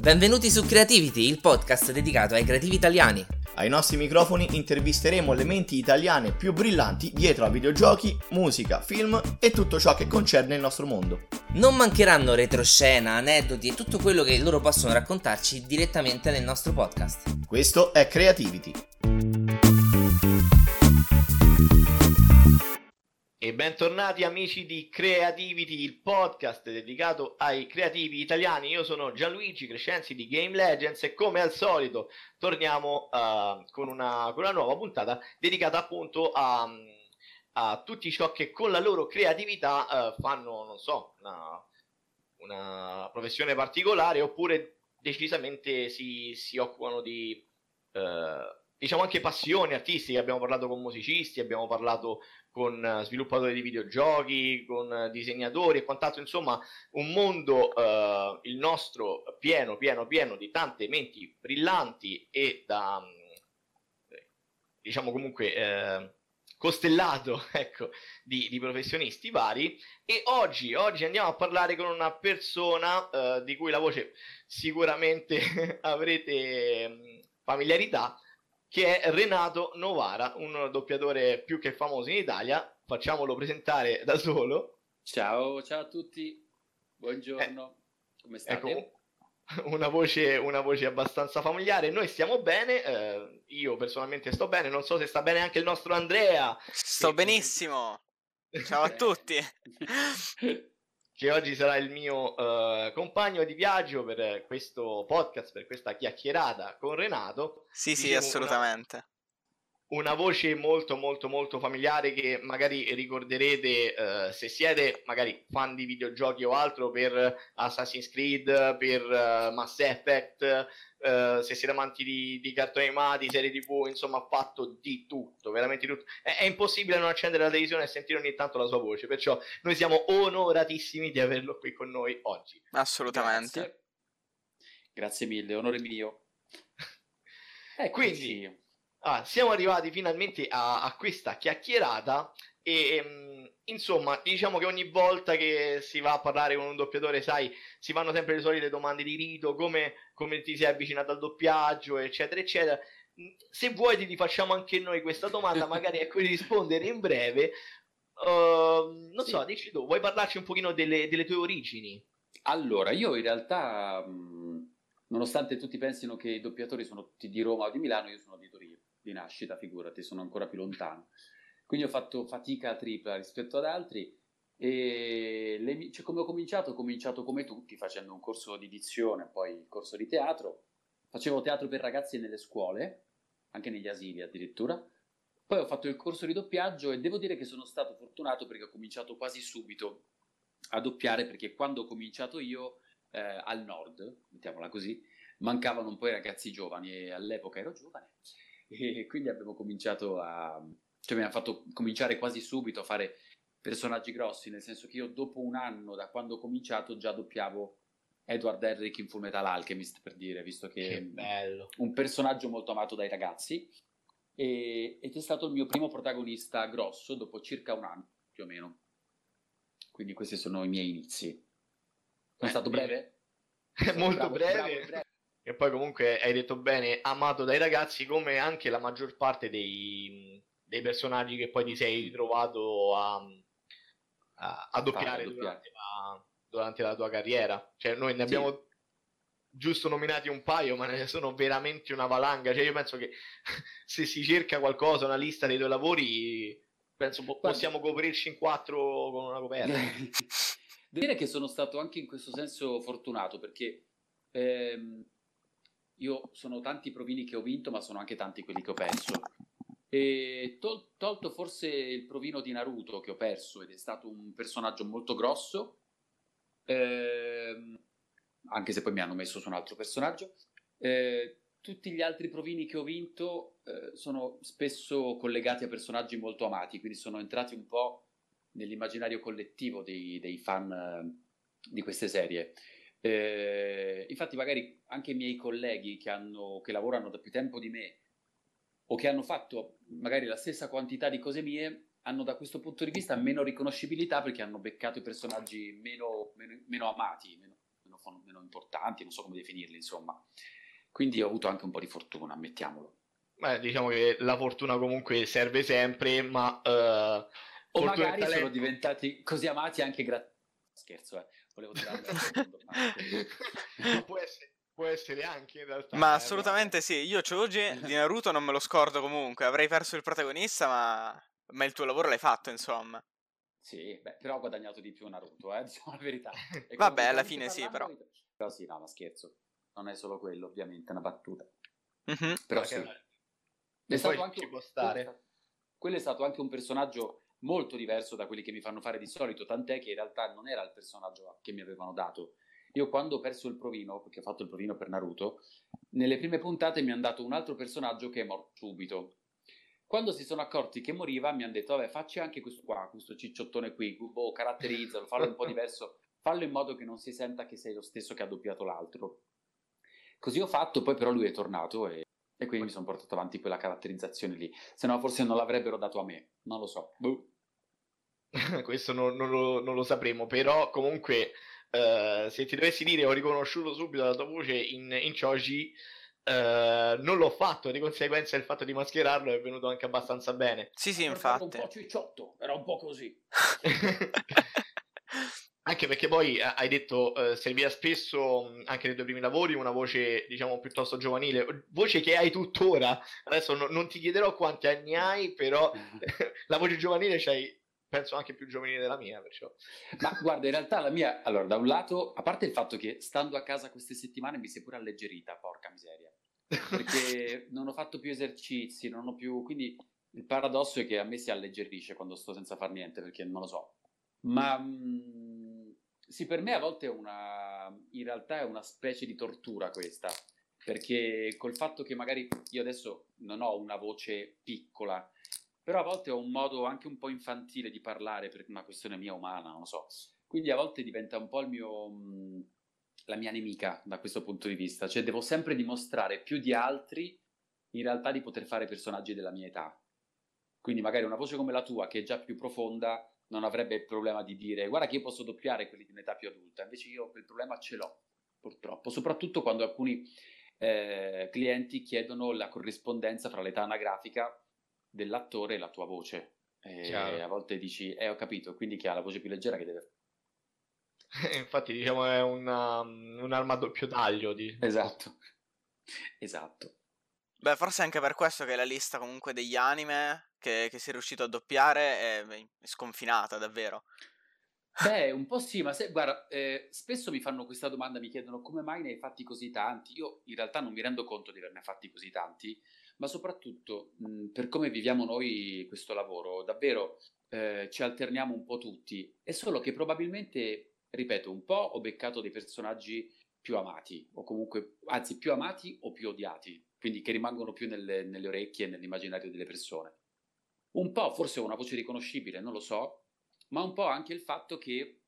Benvenuti su Creativity, il podcast dedicato ai creativi italiani. Ai nostri microfoni intervisteremo le menti italiane più brillanti dietro a videogiochi, musica, film e tutto ciò che concerne il nostro mondo. Non mancheranno retroscena, aneddoti e tutto quello che loro possono raccontarci direttamente nel nostro podcast. Questo è Creativity. Bentornati amici di Creativity, il podcast dedicato ai creativi italiani. Io sono Gianluigi Crescenzi di Game Legends e come al solito torniamo uh, con, una, con, una, nuova puntata dedicata appunto a, a, tutti ciò che con la loro creatività uh, fanno, non so, una, una, professione particolare oppure decisamente si, si occupano di... Uh, diciamo anche passioni artistiche, abbiamo parlato con musicisti, abbiamo parlato con eh, sviluppatori di videogiochi, con eh, disegnatori e quant'altro, insomma un mondo, eh, il nostro, pieno, pieno, pieno di tante menti brillanti e da, mm, diciamo comunque, eh, costellato, ecco, di, di, professionisti vari. E oggi, oggi, andiamo a parlare con una persona eh, di cui la voce sicuramente avrete mm, familiarità, che è Renato Novara, un doppiatore più che famoso in Italia. Facciamolo presentare da solo. Ciao, ciao a tutti, buongiorno, eh, come state? Ecco, una voce, una voce, abbastanza familiare. Noi stiamo bene, eh, io personalmente sto bene, non so se sta bene anche il nostro Andrea. Sto benissimo. Ciao a tutti. che oggi sarà il mio uh, compagno di viaggio per questo podcast, per questa chiacchierata con Renato. Sì, sì, assolutamente. Una, una, voce molto, molto, molto familiare che magari ricorderete uh, se siete magari fan di videogiochi o altro per Assassin's Creed, per uh, Mass Effect, Uh, se siete amanti di, di, cartoni animati, serie tv, insomma ha fatto di tutto, veramente di tutto. È, è, impossibile non accendere la televisione e sentire ogni tanto la sua voce, perciò noi siamo onoratissimi di averlo qui con noi oggi. Assolutamente. Grazie, Grazie mille, onore mio. Quindi, ah, siamo arrivati finalmente a, a questa chiacchierata e ehm, insomma, diciamo che ogni volta che si va a parlare con un doppiatore, sai, si fanno sempre le solite domande di rito, come, come ti sei avvicinato al doppiaggio, eccetera, eccetera. Se vuoi ti facciamo anche noi questa domanda, magari a cui rispondere in breve. Uh, non sì. so, dici tu, vuoi parlarci un pochino delle, delle tue origini? Allora, io in realtà, nonostante tutti pensino che i doppiatori sono tutti di Roma o di Milano, io sono di Torino, di nascita, figurati, sono ancora più lontano. Quindi ho fatto fatica tripla rispetto ad altri e le, cioè, come ho cominciato? Ho cominciato come tutti facendo un corso di dizione, poi il corso di teatro. Facevo teatro per ragazzi nelle scuole, anche negli asili addirittura. Poi ho fatto il corso di doppiaggio e devo dire che sono stato fortunato perché ho cominciato quasi subito a doppiare perché quando ho cominciato io eh, al nord, mettiamola così, mancavano un po' i ragazzi giovani e all'epoca ero giovane e quindi abbiamo cominciato a cioè mi ha fatto cominciare quasi subito a fare personaggi grossi, nel senso che io dopo un anno da quando ho cominciato già doppiavo Edward Herrick in Full Metal Alchemist per dire, visto che, che bello. un personaggio molto amato dai ragazzi e, ed è stato il mio primo protagonista grosso dopo circa un anno più o meno. Quindi questi sono i miei inizi. Sono eh, stato breve? Molto bravo, breve. Bravo, breve. E poi comunque hai detto bene, amato dai ragazzi come anche la maggior parte dei, dei personaggi che poi ti sei ritrovato a, a, a doppiare durante la, durante la, tua carriera. Cioè, noi ne abbiamo sì. giusto nominati un paio, ma ne sono veramente una valanga. Cioè, io penso che se si cerca qualcosa, una lista dei tuoi lavori, penso po- possiamo coprirci in quattro con una coperta. Devo dire che sono stato anche in questo senso fortunato perché ehm, io sono tanti provini che ho vinto, ma sono anche tanti quelli che ho perso. E tol- tolto forse il provino di Naruto che ho perso ed è stato un personaggio molto grosso, ehm, anche se poi mi hanno messo su un altro personaggio, eh, tutti gli altri provini che ho vinto eh, sono spesso collegati a personaggi molto amati, quindi sono entrati un po' nell'immaginario collettivo dei, dei fan eh, di queste serie. Eh, infatti, magari anche i miei colleghi che, hanno, che lavorano da più tempo di me o che hanno fatto magari la stessa quantità di cose mie hanno da questo punto di vista meno riconoscibilità perché hanno beccato i personaggi meno, meno, meno amati, meno, meno importanti, non so come definirli, insomma. Quindi ho avuto anche un po' di fortuna, ammettiamolo. Beh, diciamo che la fortuna comunque serve sempre, ma... Uh, o magari sono diventati così amati anche grazie... Scherzo, eh. Volevo secondo. Ma... può, essere, può essere anche in realtà. Ma eh, assolutamente sì. Io Choji di Naruto non me lo scordo comunque. Avrei perso il protagonista, ma... ma il tuo lavoro l'hai fatto, insomma. Sì, beh, però ho guadagnato di più Naruto, eh, diciamo la verità. Vabbè, alla fine sì, però. Però sì, no, ma scherzo. Non è solo quello, ovviamente, è una battuta. Mm-hmm. Però sì. È stato anche... Può stare. Quello è stato anche un personaggio molto diverso da quelli che mi fanno fare di solito, tant'è che in realtà non era il personaggio che mi avevano dato. Io quando ho perso il provino, perché ho fatto il provino per Naruto, nelle prime puntate mi hanno dato un altro personaggio che è morto subito. Quando si sono accorti che moriva, mi hanno detto: Vabbè, facci anche questo qua, questo cicciottone qui, boh, caratterizzalo, fallo un po' diverso, fallo in modo che non si senta che sei lo stesso che ha doppiato l'altro. Così ho fatto, poi però lui è tornato e, e quindi mi sono portato avanti quella caratterizzazione lì. Se no, forse non l'avrebbero dato a me, non lo so. Boh. Questo non, non, lo, non, lo, sapremo, però comunque uh, se ti dovessi dire ho riconosciuto subito la tua voce in, in Choji, uh, non l'ho fatto, di conseguenza il fatto di mascherarlo è venuto anche abbastanza bene. Sì, sì, infatti. Era un po' cicciotto, era un po' così. anche perché poi eh, hai detto uh, serviva spesso anche nei tuoi primi lavori una voce diciamo piuttosto giovanile voce che hai tuttora adesso no, non ti chiederò quanti anni hai però la voce giovanile c'hai penso anche più giovanile della mia, perciò. Ma guarda, in realtà la mia, allora, da un lato, a parte il fatto che stando a casa queste settimane mi si è pure alleggerita, porca miseria, perché non ho fatto più esercizi, non ho più, quindi il paradosso è che a me si alleggerisce quando sto senza far niente, perché non lo so. Ma mh, mm, sì, per me a volte è una, in realtà è una specie di tortura questa, perché col fatto che magari io adesso non ho una voce piccola, però a volte ho un modo anche un po' infantile di parlare per una questione mia umana, non lo so. Quindi a volte diventa un po' mio, mm, la mia nemica da questo punto di vista, cioè devo sempre dimostrare più di altri in realtà di poter fare personaggi della mia età. Quindi magari una voce come la tua, che è già più profonda, non avrebbe il problema di dire guarda che io posso doppiare quelli di un'età più adulta, invece io quel problema ce l'ho, purtroppo, soprattutto quando alcuni eh, clienti chiedono la corrispondenza fra l'età anagrafica dell'attore e la tua voce. E a volte dici, eh ho capito, quindi chi ha la voce più leggera che deve... Infatti diciamo è una, un'arma a doppio taglio. Di... Esatto, esatto. Beh, forse anche per questo che la lista comunque degli anime che, che sei riuscito a doppiare è, è sconfinata, davvero. Beh, un po' sì, ma se, guarda, eh, spesso mi fanno questa domanda, mi chiedono come mai ne hai fatti così tanti. Io in realtà non mi rendo conto di averne fatti così tanti, ma soprattutto mh, per come viviamo noi questo lavoro, davvero eh, ci alterniamo un po' tutti. È solo che probabilmente, ripeto, un po' ho beccato dei personaggi più amati, o comunque, anzi, più amati o più odiati, quindi che rimangono più nelle, nelle orecchie e nell'immaginario delle persone. Un po' forse ho una voce riconoscibile, non lo so, ma un po' anche il fatto che,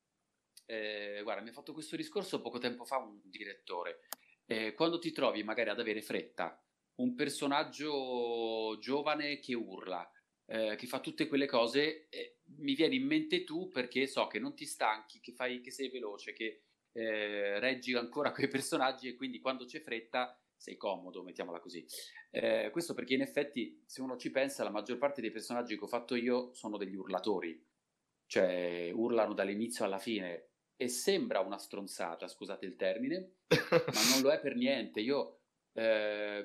eh, guarda, mi ha fatto questo discorso poco tempo fa un direttore. Eh, quando ti trovi magari ad avere fretta un personaggio giovane che urla, eh, che fa tutte quelle cose, eh, mi viene in mente tu perché so che non ti stanchi, che, fai, che sei veloce, che eh, reggi ancora quei personaggi e quindi quando c'è fretta sei comodo, mettiamola così. Eh, questo perché in effetti, se uno ci pensa, la maggior parte dei personaggi che ho fatto io sono degli urlatori, cioè urlano dall'inizio alla fine e sembra una stronzata, scusate il termine, ma non lo è per niente. Io eh,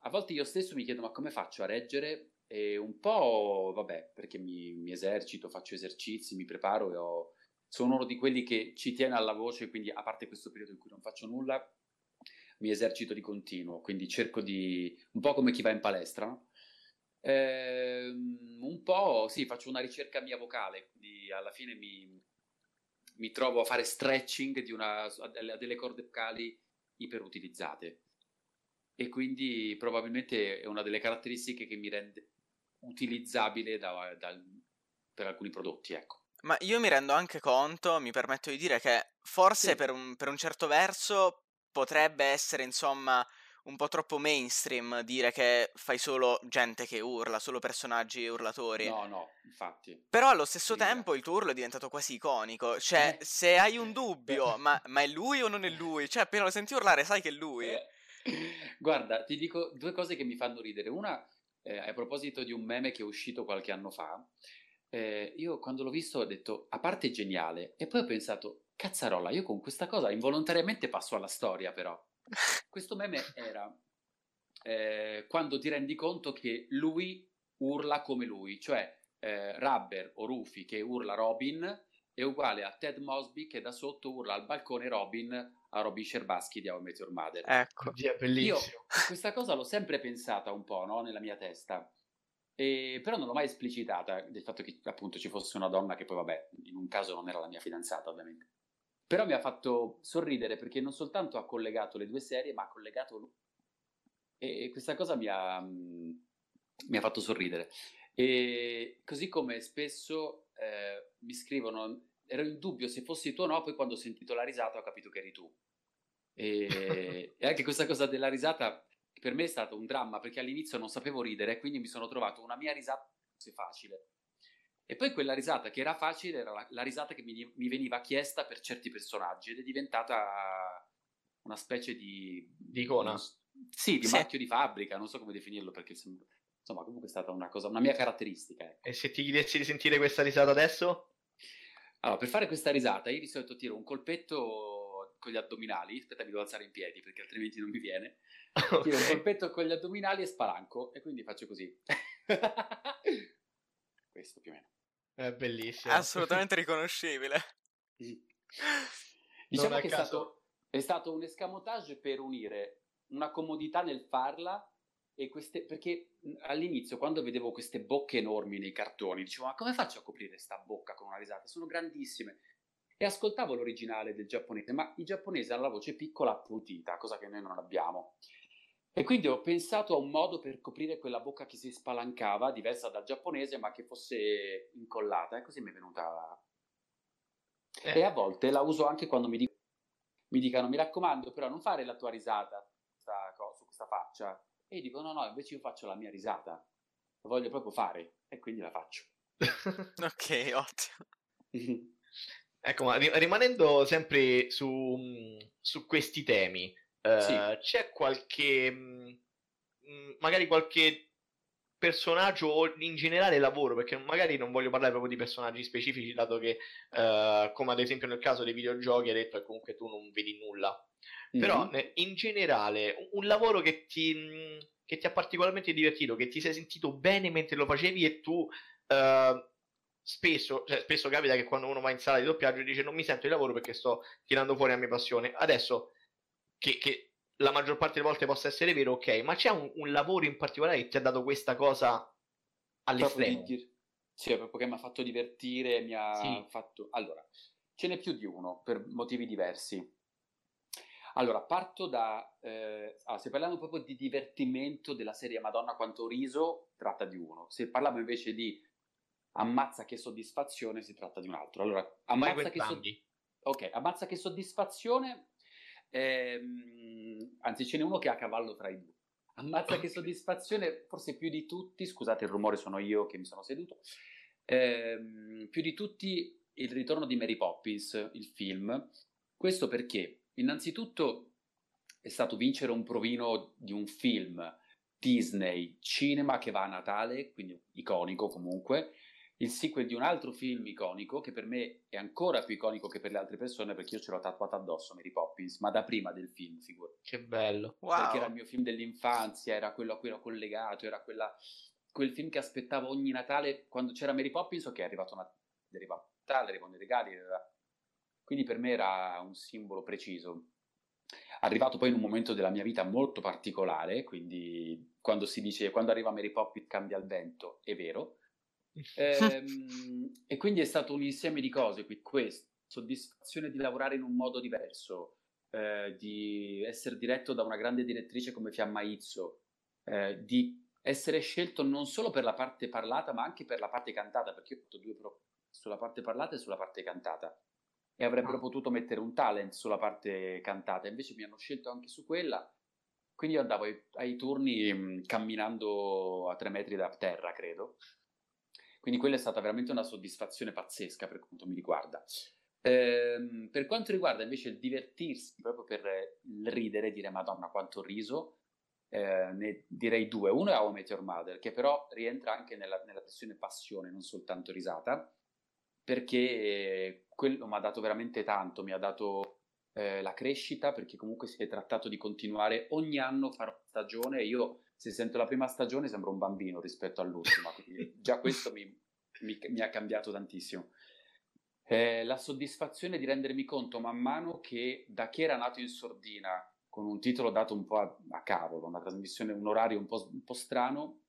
a volte io stesso mi chiedo ma come faccio a reggere e un po', vabbè, perché mi, mi esercito, faccio esercizi, mi preparo e ho, sono uno di quelli che ci tiene alla voce, quindi a parte questo periodo in cui non faccio nulla, mi esercito di continuo, quindi cerco di, un po' come chi va in palestra, no? Eh, un po' sì, faccio una ricerca mia vocale, quindi alla fine mi, mi trovo a fare stretching di una, a delle corde vocali iperutilizzate e quindi probabilmente è una delle caratteristiche che mi rende utilizzabile da, da, per alcuni prodotti, ecco. Ma io mi rendo anche conto, mi permetto di dire che forse sì. per, un, per un certo verso potrebbe essere insomma un po' troppo mainstream dire che fai solo gente che urla, solo personaggi urlatori. No, no, infatti. Però allo stesso Sì, tempo il tuo urlo è diventato quasi iconico. Cioè, Eh. se hai un dubbio, ma, ma è lui o non è lui? Cioè, appena lo senti urlare, sai che è lui. Eh, Guarda, ti dico due cose che mi fanno ridere. Una, eh, a proposito di un meme che è uscito qualche anno fa, eh, io quando l'ho visto ho detto, a parte geniale, e poi ho pensato, cazzarola, io con questa cosa involontariamente passo alla storia però. Questo meme era eh, quando ti rendi conto che lui urla come lui, cioè eh, Rubber o Rufy che urla Robin è uguale a Ted Mosby che da sotto urla al balcone Robin a Robin Sherbaschi di How I Met Your Mother. Ecco. Oddio, è Io bellissimo. questa cosa l'ho sempre pensata un po' no, nella mia testa, e, però non l'ho mai esplicitata del fatto che appunto ci fosse una donna che poi vabbè, in un caso non era la mia fidanzata ovviamente. Però mi ha fatto sorridere perché non soltanto ha collegato le due serie, ma ha collegato lui. E, e questa cosa mi ha, mm, mi ha fatto sorridere. E così come spesso eh, mi scrivono, ero in dubbio se fossi tu o no, poi quando ho sentito la risata ho capito che eri tu. E, e anche questa cosa della risata per me è stato un dramma perché all'inizio non sapevo ridere, quindi mi sono trovato una mia risata facile. E poi quella risata che era facile era la, la risata che mi, mi veniva chiesta per certi personaggi ed è diventata una specie di... Di icona. s- Sì, di Sì. marchio di fabbrica, non so come definirlo perché insomma comunque è stata una cosa, una mia caratteristica. ecco. E se ti chiedessi di sentire questa risata adesso? Allora, per fare questa risata, io di solito tiro un colpetto con gli addominali, aspetta mi devo alzare in piedi perché altrimenti non mi viene, tiro un colpetto con gli addominali e spalanco e quindi faccio così. Questo più o meno. È bellissimo. Assolutamente riconoscibile. Diciamo che è stato, è stato un escamotage per unire una comodità nel farla queste, perché mh, all'inizio quando vedevo queste bocche enormi nei cartoni dicevo ma come faccio a coprire sta bocca con una risata? Sono grandissime. E ascoltavo l'originale del giapponese, ma i giapponesi hanno la voce piccola appuntita, cosa che noi non abbiamo. E quindi ho pensato a un modo per coprire quella bocca che si spalancava, diversa dal giapponese, ma che fosse incollata, e così mi è venuta Eh, e a volte la uso anche quando mi, dic- mi dicano: Mi raccomando, però non fare la tua risata questa su questa faccia. E io dico: No, no, invece io faccio la mia risata. La voglio proprio fare. E quindi la faccio. Ok, ottimo. Ecco, ma ri- rimanendo sempre su, su questi temi, eh, Sì. c'è qualche, mh, magari qualche personaggio o in generale lavoro, perché magari non voglio parlare proprio di personaggi specifici, dato che, eh, come ad esempio nel caso dei videogiochi, hai detto che comunque tu non vedi nulla. Però Mhm. ne- in generale, un- lavoro che ti, che ti ha particolarmente divertito, che ti sei sentito bene mentre lo facevi e tu eh, spesso, cioè, spesso capita che quando uno va in sala di doppiaggio dice non mi sento di lavoro perché sto tirando fuori la mia passione. Adesso, che, che la maggior parte delle volte possa essere vero, ok, ma c'è un, un lavoro in particolare che ti ha dato questa cosa all'estremo? di Sì, proprio che mi ha fatto divertire, mi ha Sì. fatto... Allora, ce n'è più di uno per motivi diversi. Allora, parto da... eh, ah, se parliamo proprio di divertimento della serie Madonna quanto riso, tratta di uno. Se parliamo invece di ammazza che soddisfazione, si tratta di un altro. Allora, ammazza che soddisfazione... entrambi. Ok, ammazza che soddisfazione. Ehm, anzi, ce n'è uno che è a cavallo tra i due. Ammazza che soddisfazione, forse più di tutti, scusate il rumore, sono io che mi sono seduto. ehm, più di tutti il ritorno di Mary Poppins, il film. Questo perché, innanzitutto, è stato vincere un provino di un film Disney cinema che va a Natale, quindi iconico comunque, il sequel di un altro film iconico che per me è ancora più iconico che per le altre persone perché io ce l'ho tatuato addosso Mary Poppins, ma da prima del film, figurati. Che bello. Perché era il Wow. mio film dell'infanzia, era quello a cui ero collegato, era quella, quel film che aspettavo ogni Natale quando c'era Mary Poppins, ok, è arrivato Natale, è arrivato Natale, arrivano i regali, era- quindi per me era un simbolo preciso. Arrivato poi in un momento della mia vita molto particolare, quindi quando si dice quando arriva Mary Poppins cambia il vento, è vero. Ehm, e quindi è stato un insieme di cose, qui questo, soddisfazione di lavorare in un modo diverso, eh, di essere diretto da una grande direttrice come Fiamma Izzo, eh, di essere scelto non solo per la parte parlata, ma anche per la parte cantata, perché ho fatto due pro sulla parte parlata e sulla parte cantata. E avrebbero Ah. potuto mettere un talent sulla parte cantata, invece mi hanno scelto anche su quella. Quindi io andavo ai, ai turni mh, mm, camminando a tre metri da terra, credo. Quindi quella è stata veramente una soddisfazione pazzesca per quanto mi riguarda. Ehm, per quanto riguarda invece il divertirsi, proprio per il ridere, dire Madonna quanto riso, eh, ne direi due. Uno è How I Met Your Mother, che però rientra anche nella, nella questione passione, non soltanto risata, perché quello mi ha dato veramente tanto, mi ha dato eh, la crescita, perché comunque si è trattato di continuare ogni anno a fare una stagione. Io, se sento la prima stagione, sembro un bambino rispetto all'ultima, quindi già questo mi, mi, mi ha cambiato tantissimo. Eh, la soddisfazione di rendermi conto man mano che da chi era nato in sordina, con un titolo dato un po' a, a cavolo, una trasmissione, un orario un po', un po', strano,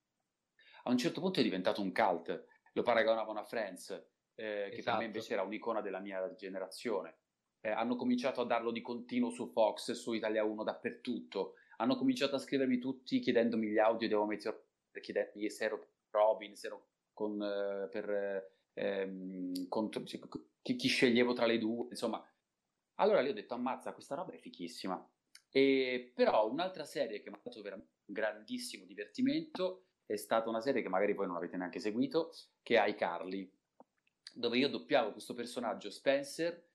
a un certo punto è diventato un cult. Lo paragonavano a Friends, eh, che esatto. per me esatto. invece era un'icona della mia generazione eh, hanno cominciato a darlo di continuo su Fox, su Italia 1, dappertutto. Hanno cominciato a scrivermi tutti chiedendomi gli audio di Meteor, chiedendomi se ero Robin, se ero con, eh, per, ehm, contro, cioè, chi, chi, sceglievo tra le due, insomma. Allora lì ho detto, ammazza, questa roba è fichissima. E, però un'altra serie che mi ha dato veramente un grandissimo divertimento è stata una serie che magari voi non avete neanche seguito, che è iCarly, dove io doppiavo questo personaggio Spencer,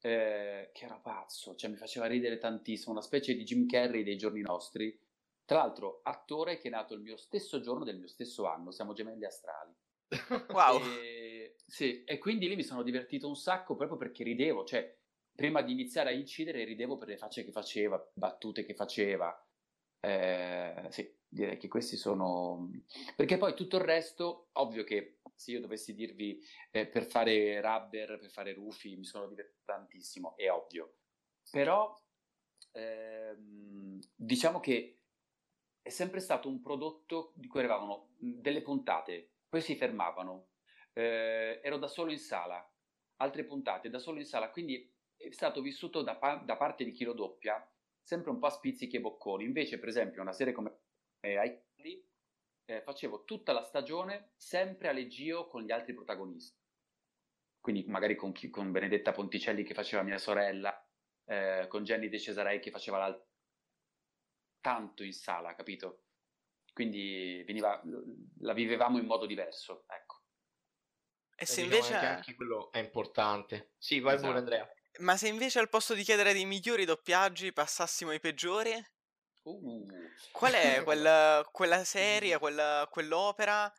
eh, che era pazzo, cioè mi faceva ridere tantissimo, una specie di Jim Carrey dei giorni nostri. Tra l'altro, attore che è nato il mio stesso giorno del mio stesso anno, siamo gemelli astrali. Wow! E, sì, e quindi lì mi sono divertito un sacco proprio perché ridevo, cioè prima di iniziare a incidere ridevo per le facce che faceva, battute che faceva. Eh, sì, direi che questi sono... Perché poi tutto il resto, ovvio che se io dovessi dirvi eh, per fare rubber, per fare rufi, mi sono divertito tantissimo, è ovvio. Però ehm, diciamo che è sempre stato un prodotto di cui arrivavano delle puntate, poi si fermavano. Eh, ero da solo in sala, altre puntate da solo in sala, quindi è stato vissuto da, pa- da parte di chi lo doppia sempre un po' a spizzichi e bocconi. Invece, per esempio, una serie come eh, eh, facevo tutta la stagione sempre a leggio con gli altri protagonisti. Quindi magari con, chi, con Benedetta Ponticelli che faceva mia sorella, eh, con Jenny De Cesarei che faceva l'altro. Tanto in sala, capito? Quindi veniva, la vivevamo in modo diverso, ecco. E se diciamo invece... Anche quello è importante. Sì, vai esatto. pure Andrea. Ma se invece al posto di chiedere dei migliori doppiaggi passassimo ai peggiori? Uh. Qual è quella, quella serie, quella, quell'opera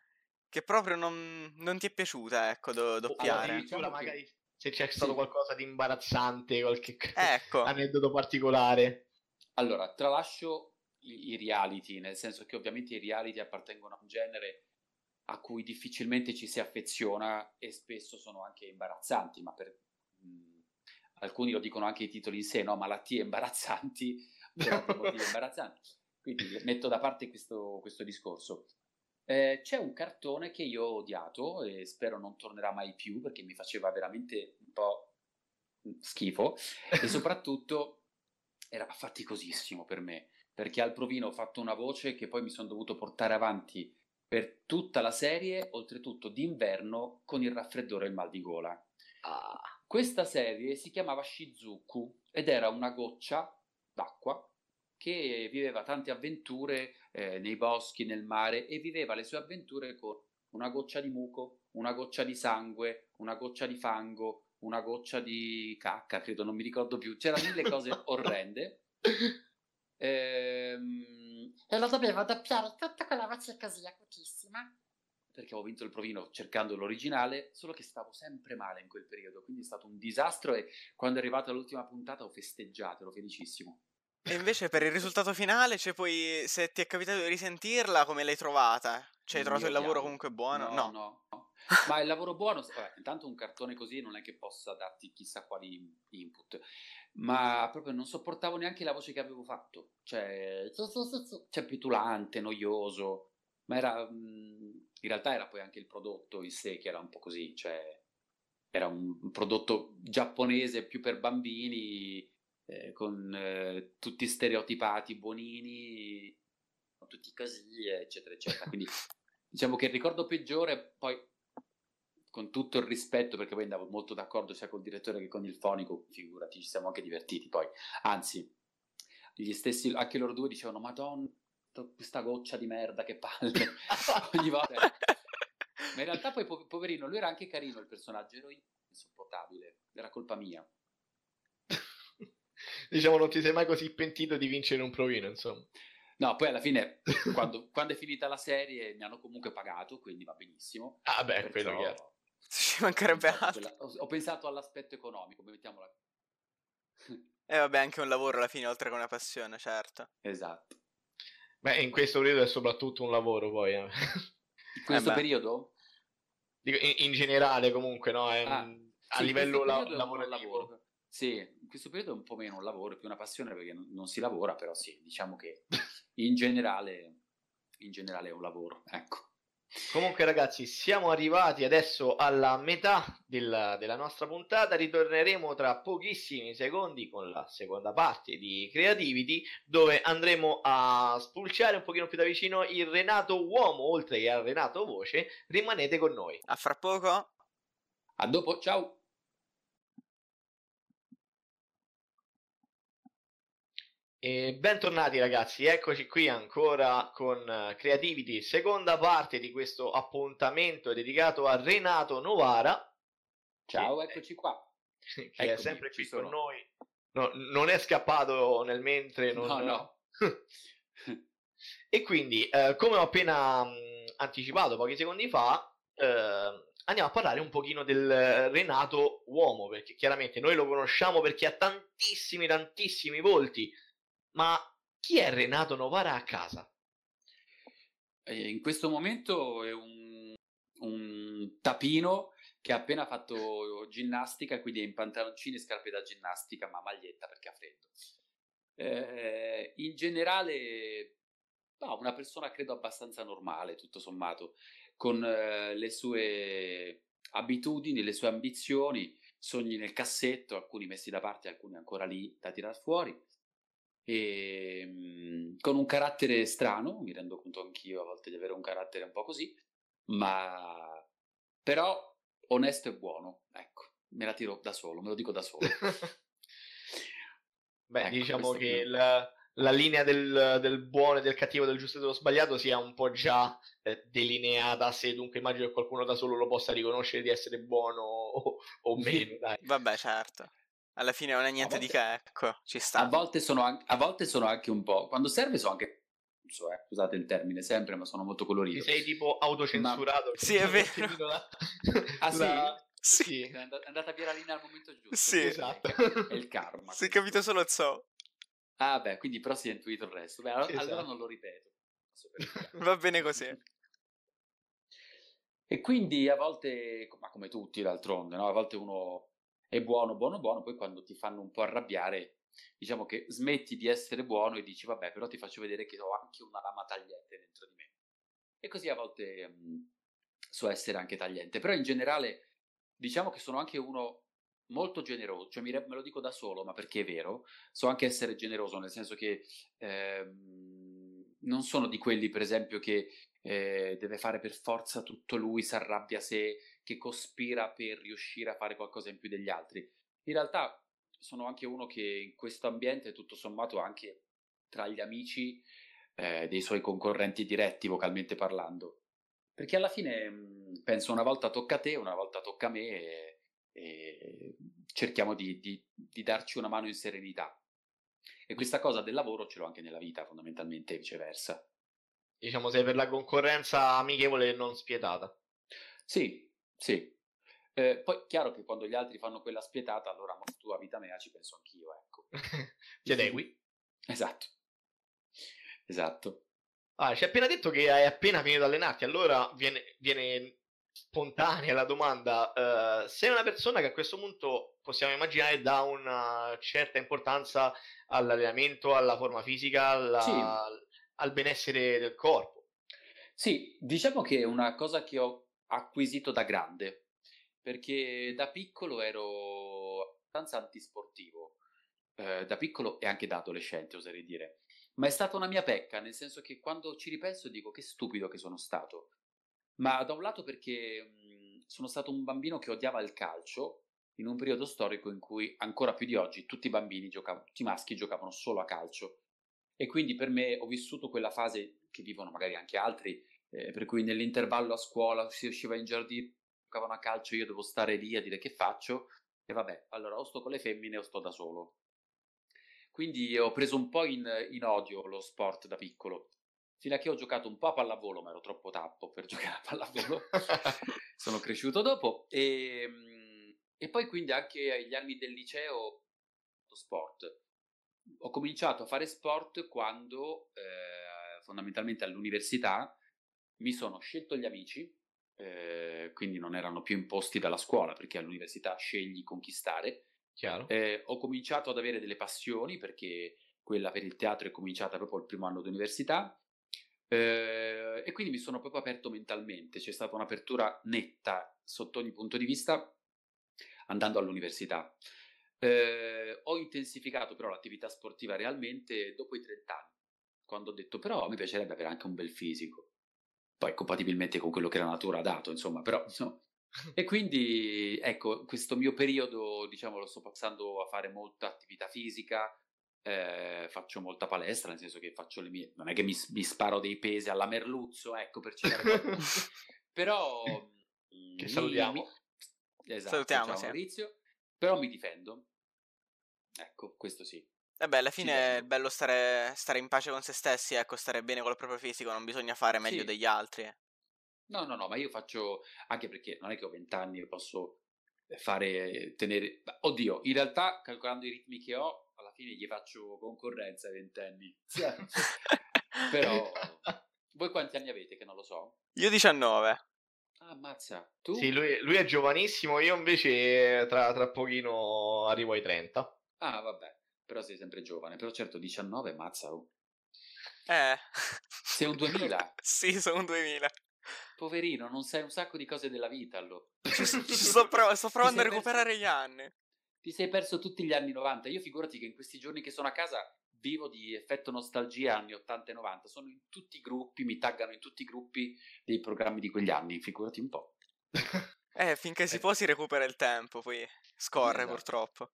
che proprio non, non, ti è piaciuta, ecco, do, doppiare? Allora, diciamo magari se c'è stato sì. qualcosa di imbarazzante, qualche ecco. aneddoto particolare. Allora, tralascio i, i reality, nel senso che ovviamente i reality appartengono a un genere a cui difficilmente ci si affeziona e spesso sono anche imbarazzanti, ma per... Mh, alcuni lo dicono anche i titoli in sé, no? Malattie imbarazzanti, per motivi imbarazzanti. Quindi metto da parte questo, questo discorso. Eh, c'è un cartone che io ho odiato e spero non tornerà mai più perché mi faceva veramente un po' schifo e soprattutto era faticosissimo per me perché al provino ho fatto una voce che poi mi sono dovuto portare avanti per tutta la serie, oltretutto d'inverno con il raffreddore e il mal di gola. Ah. Questa serie si chiamava Shizuku ed era una goccia d'acqua che viveva tante avventure eh, nei boschi, nel mare e viveva le sue avventure con una goccia di muco, una goccia di sangue, una goccia di fango, una goccia di cacca, credo, non mi ricordo più. C'erano mille cose orrende. Ehm... E lo dovevo doppiare tutta quella voce così acutissima perché avevo vinto il provino cercando l'originale, solo che stavo sempre male in quel periodo, quindi è stato un disastro e quando è arrivata l'ultima puntata ho festeggiato, ero felicissimo. E invece per il risultato finale, cioè poi se ti è capitato di risentirla, come l'hai trovata? Cioè hai trovato il lavoro comunque buono? No, no. no, no. Ma il lavoro buono, vabbè, intanto un cartone così non è che possa darti chissà quali input, ma proprio non sopportavo neanche la voce che avevo fatto, cioè, cioè petulante, noioso, ma era, in realtà era poi anche il prodotto in sé che era un po' così, cioè era un prodotto giapponese più per bambini, eh, con eh, tutti stereotipati, buonini, tutti così, eccetera, eccetera. Quindi diciamo che il ricordo peggiore, poi con tutto il rispetto, perché poi andavo molto d'accordo sia col direttore che con il fonico, figurati, ci siamo anche divertiti poi. Anzi, gli stessi, anche loro due dicevano, madonna, questa goccia di merda, che palle, ogni volta. Ma in realtà poi, poverino, lui era anche carino il personaggio, ero insopportabile, era colpa mia. Diciamo, non ti sei mai così pentito di vincere un provino, insomma. No, poi alla fine, quando, quando, è finita la serie, mi hanno comunque pagato, quindi va benissimo. Ah, beh, quello che Ci mancherebbe altro. Quella, ho, pensato all'aspetto economico, mettiamola. E eh, vabbè, anche un lavoro alla fine, oltre che una passione, certo. Esatto. Beh, in questo periodo è soprattutto un lavoro, poi. Eh. In questo eh periodo? In, in, generale, comunque, no? È, ah, a sì, livello la, lavorativo. Lavoro. Sì, in questo periodo è un po' meno un lavoro, è più una passione perché non, non si lavora, però sì, diciamo che in generale, in generale è un lavoro, ecco. Comunque ragazzi, siamo arrivati adesso alla metà della, della, nostra puntata, ritorneremo tra pochissimi secondi con la seconda parte di Creativity dove andremo a spulciare un pochino più da vicino il Renato uomo oltre che al Renato voce, rimanete con noi. A fra poco. A dopo, ciao. E bentornati ragazzi, eccoci qui ancora con eh, Creativity, seconda parte di questo appuntamento dedicato a Renato Novara. Ciao, che, eccoci qua. Che Eccomi, è sempre qui con noi. No, non è scappato nel mentre. Non... No, no. e quindi, eh, come ho appena mh, mm, anticipato pochi secondi fa, eh, andiamo a parlare un pochino del Renato uomo, perché chiaramente noi lo conosciamo perché ha tantissimi, tantissimi volti ma chi è Renato Novara a casa? in questo momento è un, un tapino che ha appena fatto ginnastica, quindi è in pantaloncini e scarpe da ginnastica, ma maglietta perché ha freddo. Eh, in generale, no, una persona credo abbastanza normale, tutto sommato, con eh, le sue abitudini, le sue ambizioni, sogni nel cassetto, alcuni messi da parte, alcuni ancora lì da tirar fuori e, ehm, con un carattere strano, mi rendo conto anch'io a volte di avere un carattere un po' così, ma però onesto e buono, ecco, me la tiro da solo, me lo dico da solo. Beh, ecco, diciamo che la, la, linea del, del, buono e del cattivo, del giusto e dello sbagliato sia un po' già eh, delineata sé, dunque immagino che qualcuno da solo lo possa riconoscere di essere buono o, o meno, dai. Vabbè, certo. Alla fine non è niente volte, di che, ecco, ci sta. A volte, sono anche, a volte sono anche un po'... Quando serve sono anche so, eh, scusate il termine sempre, ma sono molto colorito. Ti sei tipo autocensurato. Ma... Sì, è vero. La... ah, la... sì? Sì. È andata via la linea al momento giusto. Sì, esatto. È il karma. Si è capito solo ciò. Ah, beh, quindi però si è intuito il resto. Beh, allora, esatto. allora non lo ripeto. Va bene così. E quindi a volte, ma come tutti d'altronde, no? a volte uno è buono, buono, buono, poi quando ti fanno un po' arrabbiare, diciamo che smetti di essere buono e dici vabbè, però ti faccio vedere che ho anche una lama tagliente dentro di me. E così a volte mh, mm, so essere anche tagliente, però in generale diciamo che sono anche uno molto generoso, cioè mi, me lo dico da solo, ma perché è vero, so anche essere generoso, nel senso che ehm, non sono di quelli, per esempio, che eh, deve fare per forza tutto lui, si arrabbia se che cospira per riuscire a fare qualcosa in più degli altri. In realtà sono anche uno che in questo ambiente, tutto sommato, anche tra gli amici eh, dei suoi concorrenti diretti, vocalmente parlando. Perché alla fine mh, penso una volta tocca a te, una volta tocca a me e, e cerchiamo di, di, di darci una mano in serenità. E questa cosa del lavoro ce l'ho anche nella vita, fondamentalmente, e viceversa. Diciamo, sei per la concorrenza amichevole e non spietata. Sì, sì. Eh, poi chiaro che quando gli altri fanno quella spietata, allora ma tu a vita mea ci penso anch'io, ecco. Ti adegui? Esatto. Esatto. Ah, ci hai appena detto che hai appena finito di allenarti, allora viene, viene spontanea la domanda. Uh, sei una persona che a questo punto possiamo immaginare dà una certa importanza all'allenamento, alla forma fisica, alla, sì. al benessere del corpo. Sì, diciamo che è una cosa che ho acquisito da grande, perché da piccolo ero abbastanza antisportivo, eh, da piccolo e anche da adolescente oserei dire, ma è stata una mia pecca, nel senso che quando ci ripenso dico che stupido che sono stato, ma da un lato perché mh, sono stato un bambino che odiava il calcio, in un periodo storico in cui ancora più di oggi tutti i bambini giocavano, tutti i maschi giocavano solo a calcio. E quindi per me ho vissuto quella fase che vivono magari anche altri, eh, per cui nell'intervallo a scuola si usciva in giardino, giocavano a calcio, io devo stare lì a dire che faccio, e vabbè, allora o sto con le femmine o sto da solo. Quindi ho preso un po' in, in odio lo sport da piccolo, fino a che ho giocato un po' a pallavolo, ma ero troppo tappo per giocare a pallavolo. Sono cresciuto dopo e, e, poi quindi anche agli anni del liceo sport. Ho cominciato a fare sport quando eh, fondamentalmente all'università mi sono scelto gli amici, eh, quindi non erano più imposti dalla scuola perché all'università scegli conquistare. Eh, ho cominciato ad avere delle passioni perché quella per il teatro è cominciata proprio il primo anno di università eh, e quindi mi sono proprio aperto mentalmente, c'è stata un'apertura netta sotto ogni punto di vista andando all'università. Eh, ho intensificato però l'attività sportiva realmente dopo i 30 anni, quando ho detto però mi piacerebbe avere anche un bel fisico, poi compatibilmente con quello che la natura ha dato, insomma, però insomma. E quindi ecco, questo mio periodo, diciamo, lo sto passando a fare molta attività fisica, eh, faccio molta palestra, nel senso che faccio le mie... Non è che mi, mi sparo dei pesi alla merluzzo, ecco, per cercare... Però... che salutiamo. Mi... Esatto, salutiamo, ciao. Maurizio. Però mi difendo. Ecco, questo sì. E beh, alla fine è bello stare, stare, in pace con se stessi, ecco, stare bene con il proprio fisico, non bisogna fare meglio sì. degli altri. No, no, no, ma io faccio, anche perché non è che ho vent'anni e posso fare, tenere, oddio, in realtà calcolando i ritmi che ho, fine gli faccio concorrenza ai ventenni. Però voi quanti anni avete che non lo so? Io 19. Ah, ammazza, tu? Sì, lui, lui, è giovanissimo, io invece tra, tra pochino arrivo ai 30. Ah, vabbè, però sei sempre giovane, però certo 19, mazza. Oh. Eh. Sei un 2000? sì, sono un 2000. Poverino, non sai un sacco di cose della vita, allora. sto, prov- sto provando a recuperare perso... gli anni ti sei perso tutti gli anni 90. Io figurati che in questi giorni che sono a casa vivo di effetto nostalgia anni 80 e 90. Sono in tutti i gruppi, mi taggano in tutti i gruppi dei programmi di quegli anni, figurati un po'. eh, finché si eh. può si recupera il tempo, poi scorre esatto. purtroppo.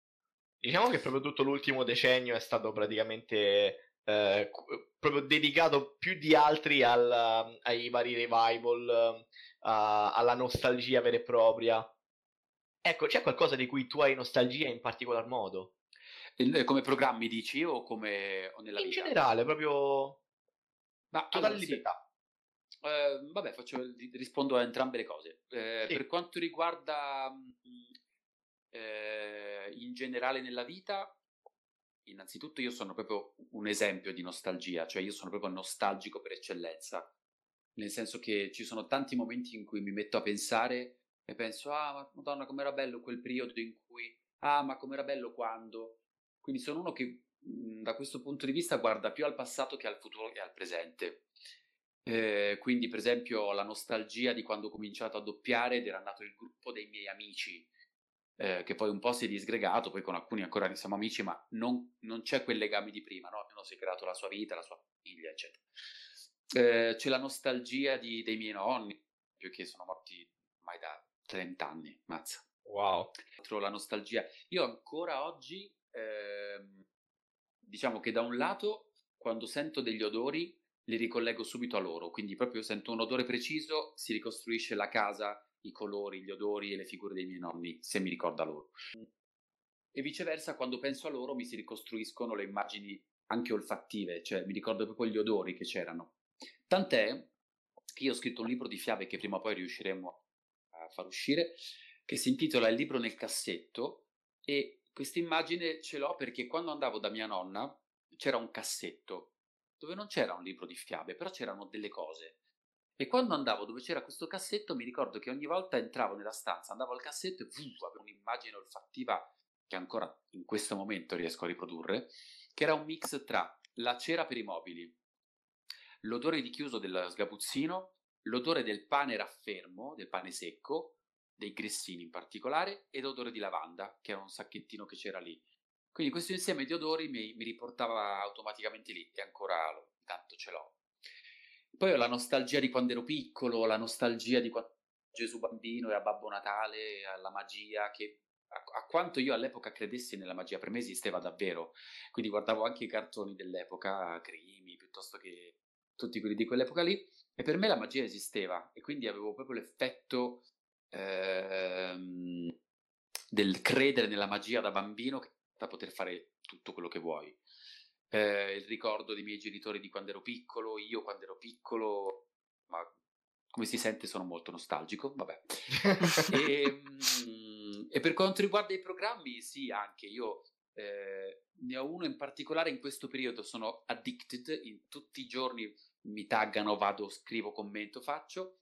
Diciamo che proprio tutto l'ultimo decennio è stato praticamente eh, proprio dedicato più di altri al, ai vari revival, uh, alla nostalgia vera e propria. Ecco, c'è qualcosa di cui tu hai nostalgia in particolar modo? Il, come programmi dici o come o nella in vita? generale, proprio Ma totale allora, libertà. Sì. Uh, vabbè, faccio, rispondo a entrambe le cose. Uh, sì. Per quanto riguarda uh, in generale nella vita, innanzitutto io sono proprio un esempio di nostalgia, cioè io sono proprio nostalgico per eccellenza, nel senso che ci sono tanti momenti in cui mi metto a pensare e penso, ah, madonna, com'era bello quel periodo in cui, ah, ma com'era bello quando. Quindi sono uno che mhmm, da questo punto di vista guarda più al passato che al futuro e al presente. Eh, quindi, per esempio, la nostalgia di quando ho cominciato a doppiare ed era nato il gruppo dei miei amici, eh, che poi un po' si è disgregato, poi con alcuni ancora ne siamo amici, ma non, non c'è quel legame di prima, no? Ognuno si è creato la sua vita, la sua famiglia, eccetera. Eh, c'è la nostalgia di, dei miei nonni, perché sono morti ormai da 30 anni, mazza. Wow. La nostalgia. Io ancora oggi, ehm, diciamo che da un lato, quando sento degli odori, li ricollego subito a loro, quindi proprio sento un odore preciso, si ricostruisce la casa, i colori, gli odori e le figure dei miei nonni, se mi ricorda loro. E viceversa, quando penso a loro mi si ricostruiscono le immagini anche olfattive, cioè mi ricordo proprio gli odori che c'erano. Tant'è che io ho scritto un libro di fiabe che prima o poi riusciremo far uscire, che si intitola Il libro nel cassetto e questa immagine ce l'ho perché quando andavo da mia nonna c'era un cassetto dove non c'era un libro di fiabe, però c'erano delle cose. E quando andavo dove c'era questo cassetto mi ricordo che ogni volta entravo nella stanza, andavo al cassetto e vuh, avevo un'immagine olfattiva che ancora in questo momento riesco a riprodurre, che era un mix tra la cera per i mobili, l'odore di chiuso del sgabuzzino l'odore del pane raffermo, del pane secco, dei grissini in particolare, e l'odore di lavanda, che era un sacchettino che c'era lì. Quindi questo insieme di odori mi, mi riportava automaticamente lì, e ancora tanto ce l'ho. Poi ho la nostalgia di quando ero piccolo, la nostalgia di quando Gesù bambino e a Babbo Natale, alla magia, che a, a quanto io all'epoca credessi nella magia, per me esisteva davvero. Quindi guardavo anche i cartoni dell'epoca, Crimi, piuttosto che tutti quelli di quell'epoca lì, e per me la magia esisteva e quindi avevo proprio l'effetto ehm, del credere nella magia da bambino da poter fare tutto quello che vuoi. Eh, il ricordo dei miei genitori di quando ero piccolo, io quando ero piccolo, ma come si sente sono molto nostalgico, vabbè. e, mm, e, per quanto riguarda i programmi, sì, anche io eh, ne ho uno in particolare in questo periodo, sono addicted, in tutti i giorni mi taggano, vado, scrivo, commento, faccio,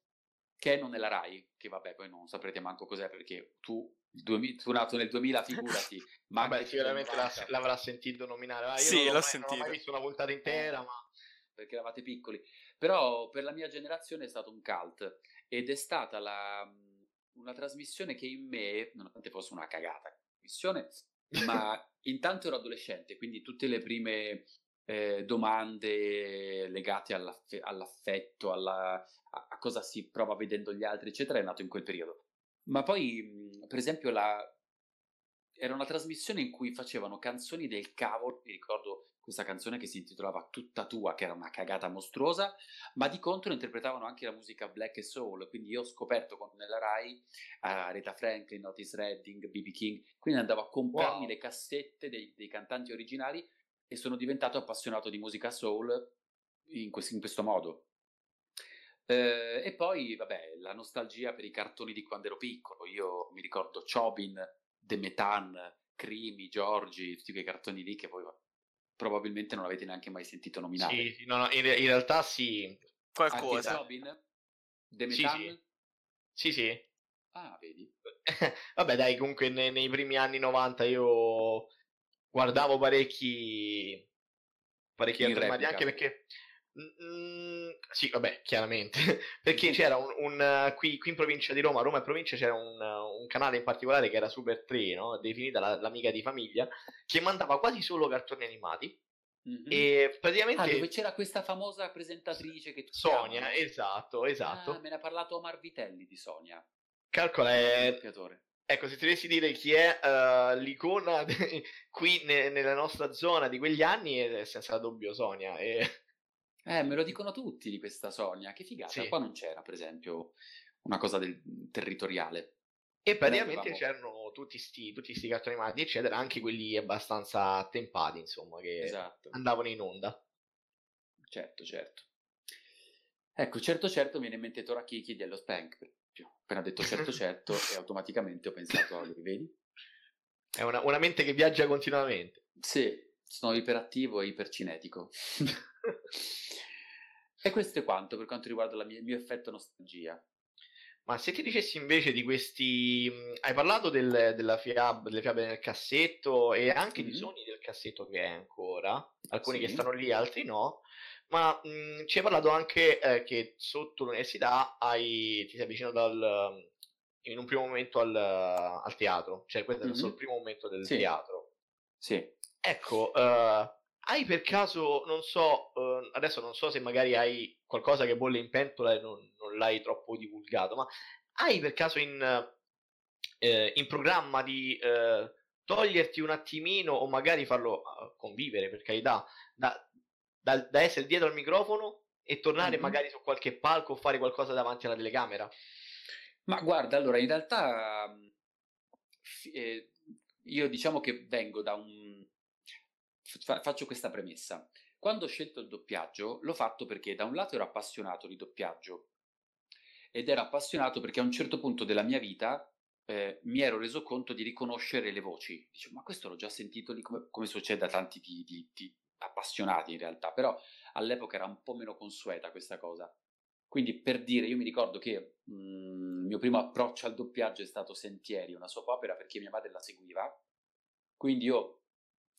che non è la RAI, che vabbè poi non saprete manco cos'è perché tu, tu nato nel 2000 figurati, ma Vabbè, sicuramente l'avrà sentito nominare. Ah, io sì, l'ho mai, sentito. Non ho mai visto una puntata intera, ma perché eravate piccoli. Però per la mia generazione è stato un cult ed è stata la, una trasmissione che in me, nonostante fosse una cagata trasmissione, ma intanto ero adolescente, quindi tutte le prime eh, domande legate all'aff- all'affetto, alla, a-, a, cosa si prova vedendo gli altri, eccetera, è nato in quel periodo. Ma poi, per esempio, la... era una trasmissione in cui facevano canzoni del cavolo, mi ricordo questa canzone che si intitolava Tutta tua, che era una cagata mostruosa, ma di contro interpretavano anche la musica black e soul, quindi io ho scoperto con, nella Rai uh, Franklin, Otis Redding, B.B. King, quindi andavo a comprarmi wow. le cassette dei, dei, cantanti originali e sono diventato appassionato di musica soul in, questo, in questo modo. Uh, e poi, vabbè, la nostalgia per i cartoni di quando ero piccolo, io mi ricordo Chobin, The Metan, Crimi, Giorgi, tutti quei cartoni lì che poi probabilmente non avete neanche mai sentito nominare. Sì, sì no, no, in, in, realtà sì. Qualcosa. Robin? The Metan? Sì, sì. sì, sì. Ah, vedi. Vabbè, dai, comunque nei, nei, primi anni 90 io guardavo parecchi parecchi altri anche perché Mm, sì, vabbè, chiaramente. Perché c'era un, un qui, qui, in provincia di Roma, Roma e provincia, c'era un, un canale in particolare che era Super 3, no? definita la, l'amica di famiglia, che mandava quasi solo cartoni animati. Mm-hmm. E praticamente. Ah, dove c'era questa famosa presentatrice che tu Sonia, chiami, esatto, esatto. Ah, me ne ha parlato Omar Vitelli di Sonia. Calcola, è. Ecco, se ti dovessi dire chi è uh, l'icona de... qui ne... nella nostra zona di quegli anni, è senza dubbio Sonia. E eh, me lo dicono tutti di questa Sonia, che figata. Sì. Qua non c'era, per esempio, una cosa del, territoriale. E praticamente c'erano tutti sti, tutti sti cartoni animati, eccetera, anche quelli abbastanza attempati, insomma, che esatto. andavano in onda. Certo, certo. Ecco, certo, certo, viene in mente Tora Kiki dello Spank. Appena detto certo, certo, e automaticamente ho pensato a lui, vedi? È una, una mente che viaggia continuamente. Sì, sono iperattivo e ipercinetico. e questo è quanto per quanto riguarda mia, il mio effetto nostalgia. Ma se ti dicessi invece di questi, hai parlato del, della fiab, delle fiabe nel cassetto e anche mm-hmm. di suoni del cassetto che hai ancora, alcuni sì. che stanno lì, altri no, ma mh, ci hai parlato anche eh, che sotto l'università hai, ti sei avvicinato al, in un primo momento al, al teatro, cioè questo mm-hmm. è il primo momento del sì. teatro. Sì. Ecco, uh, hai per caso, non so, uh, adesso non so se magari hai qualcosa che bolle in pentola e non, non l'hai troppo divulgato, ma hai per caso in, uh, in programma di toglierti un attimino o magari farlo convivere, per carità, da, da, da, essere dietro al microfono e tornare mm-hmm. magari su qualche palco o fare qualcosa davanti alla telecamera? Ma guarda, allora in realtà eh, io diciamo che vengo da un faccio questa premessa. Quando ho scelto il doppiaggio, l'ho fatto perché da un lato ero appassionato di doppiaggio ed ero appassionato perché a un certo punto della mia vita eh, mi ero reso conto di riconoscere le voci. Dicevo, ma questo l'ho già sentito lì, come, come succede a tanti di, di, di appassionati in realtà, però all'epoca era un po' meno consueta questa cosa. Quindi per dire, io mi ricordo che mh, mm, il mio primo approccio al doppiaggio è stato Sentieri, una soap opera perché mia madre la seguiva. Quindi io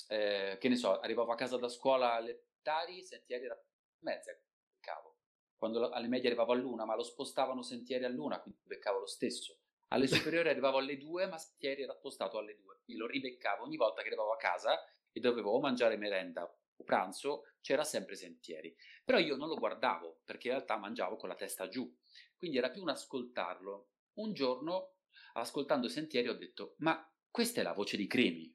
eh, che ne so, arrivavo a casa da scuola alle tari, sentieri era mezza, beccavo. Quando alle medie arrivavo all'una, ma lo spostavano sentieri all'una, quindi beccavo lo stesso. Alle superiori arrivavo alle due, ma sentieri era spostato alle due. Quindi lo ribeccavo ogni volta che arrivavo a casa e dovevo o mangiare merenda pranzo, c'era sempre sentieri. Però io non lo guardavo, perché in realtà mangiavo con la testa giù. Quindi era più un ascoltarlo. Un giorno, ascoltando sentieri, ho detto, ma questa è la voce di Cremi.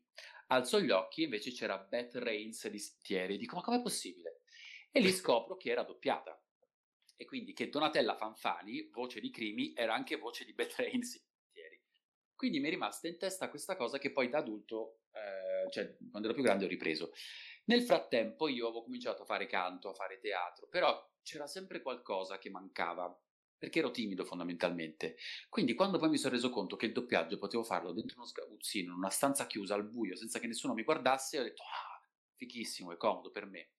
Alzo gli occhi, invece c'era Beth Reigns di Sentieri. Dico, ma com'è possibile? E lì scopro che era doppiata. E quindi che Donatella Fanfani, voce di Crimi, era anche voce di Beth Reigns di Sentieri. Quindi mi è rimasta in testa questa cosa che poi da adulto, eh, cioè quando ero più grande, ho ripreso. Nel frattempo io avevo cominciato a fare canto, a fare teatro, però c'era sempre qualcosa che mancava perché ero timido fondamentalmente. Quindi quando poi mi sono reso conto che il doppiaggio potevo farlo dentro uno sgabuzzino, in una stanza chiusa al buio, senza che nessuno mi guardasse, ho detto ah, fighissimo, è comodo per me.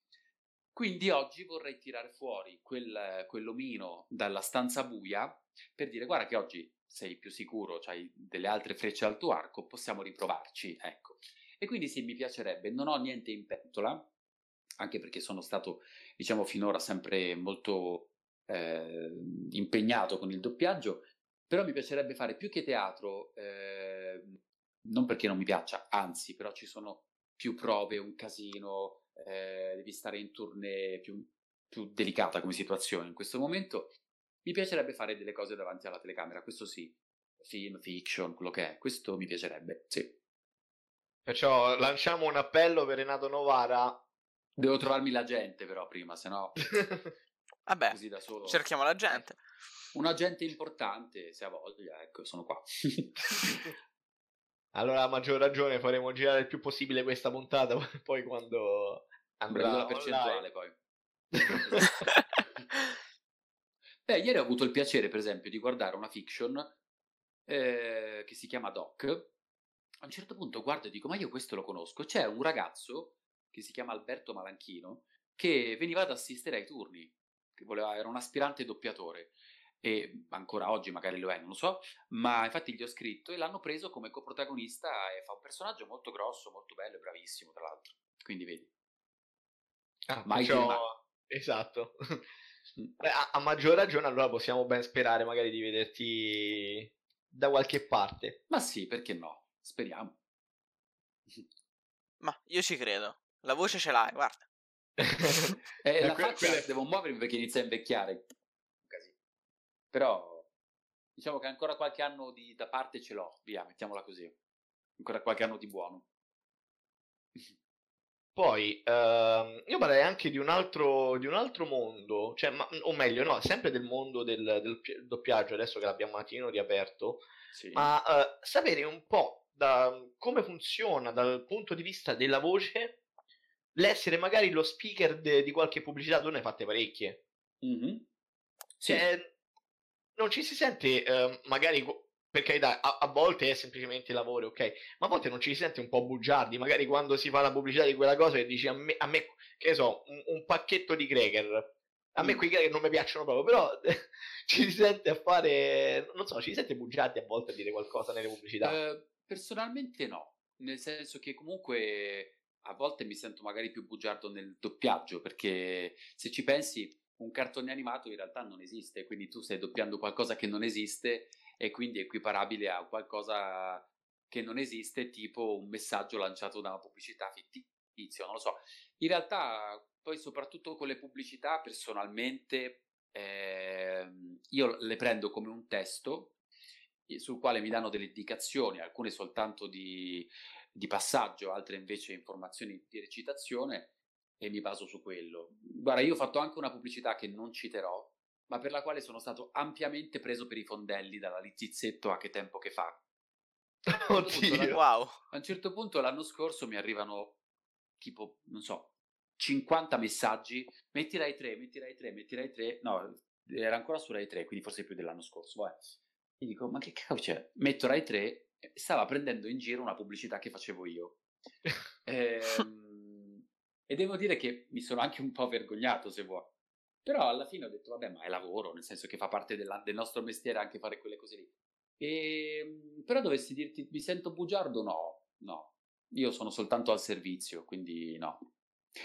Quindi oggi vorrei tirare fuori quel, quell'omino dalla stanza buia per dire guarda che oggi sei più sicuro, hai delle altre frecce al tuo arco, possiamo riprovarci, ecco. E quindi sì, mi piacerebbe, non ho niente in pentola, anche perché sono stato, diciamo, finora sempre molto eh, impegnato con il doppiaggio, però mi piacerebbe fare più che teatro, eh, non perché non mi piaccia, anzi, però ci sono più prove, un casino, eh, devi stare in tournée più, più delicata come situazione in questo momento. Mi piacerebbe fare delle cose davanti alla telecamera, questo sì, film, fiction, quello che è, questo mi piacerebbe, sì. Perciò lanciamo un appello per Renato Novara. Devo trovarmi la gente però prima, se no... Vabbè, così da solo. cerchiamo la gente. Un agente importante, se ha voglia, ecco, sono qua. allora, a maggior ragione, faremo girare il più possibile questa puntata, poi quando andrà la percentuale, poi. Beh, ieri ho avuto il piacere, per esempio, di guardare una fiction eh, che si chiama Doc. A un certo punto guardo e dico, ma io questo lo conosco. C'è un ragazzo che si chiama Alberto Malanchino che veniva ad assistere ai turni che voleva, era un aspirante doppiatore e ancora oggi magari lo è, non lo so, ma infatti gli ho scritto e l'hanno preso come coprotagonista e fa un personaggio molto grosso, molto bello e bravissimo tra l'altro, quindi vedi. Ah, Mai perciò... Esatto. Beh, a, a, maggior ragione allora possiamo ben sperare magari di vederti da qualche parte. Ma sì, perché no? Speriamo. Ma io ci credo. La voce ce l'hai, guarda eh, la que- faccia quelle... devo muovermi perché inizia a invecchiare. Però diciamo che ancora qualche anno di, da parte ce l'ho, via, mettiamola così. Ancora qualche anno di buono. Poi ehm, io parlerei anche di un altro, di un altro mondo, cioè, ma, o meglio, no, sempre del mondo del, del doppiaggio, adesso che l'abbiamo un attimo riaperto, sì. ma eh, sapere un po' da come funziona dal punto di vista della voce l'essere magari lo speaker de- di qualche pubblicità, tu ne hai fatte parecchie. Mm-hmm. Sì. Eh, non ci si sente eh, magari per carità, a, a, volte è semplicemente lavoro, ok? Ma a volte non ci si sente un po' bugiardi, magari quando si fa la pubblicità di quella cosa e dici a me, a me che so, un, un pacchetto di Greger. A me mm. quei Greger non mi piacciono proprio, però ci si sente a fare, non so, ci si sente bugiardi a volte a dire qualcosa nelle pubblicità. Uh, personalmente no, nel senso che comunque a volte mi sento magari più bugiardo nel doppiaggio, perché se ci pensi, un cartone animato in realtà non esiste, quindi tu stai doppiando qualcosa che non esiste e quindi è equiparabile a qualcosa che non esiste, tipo un messaggio lanciato da una pubblicità fittizia, non lo so. In realtà, poi soprattutto con le pubblicità, personalmente, eh, io le prendo come un testo sul quale mi danno delle indicazioni, alcune soltanto di di passaggio, altre invece informazioni di recitazione e mi baso su quello. Guarda, io ho fatto anche una pubblicità che non citerò, ma per la quale sono stato ampiamente preso per i fondelli dalla Lizizzetto a che tempo che fa. Oddio. wow. A un certo punto l'anno scorso mi arrivano tipo, non so, 50 messaggi, metti Rai 3, metti Rai 3, metti Rai 3, no, era ancora su Rai 3, quindi forse più dell'anno scorso, vabbè. E dico, ma che cavolo c'è? Metto Rai 3 stava prendendo in giro una pubblicità che facevo io. e, ehm, e devo dire che mi sono anche un po' vergognato, se vuoi. Però alla fine ho detto, vabbè, ma è lavoro, nel senso che fa parte della, del nostro mestiere anche fare quelle cose lì. E, ehm, però dovessi dirti, mi sento bugiardo? No, no. Io sono soltanto al servizio, quindi no.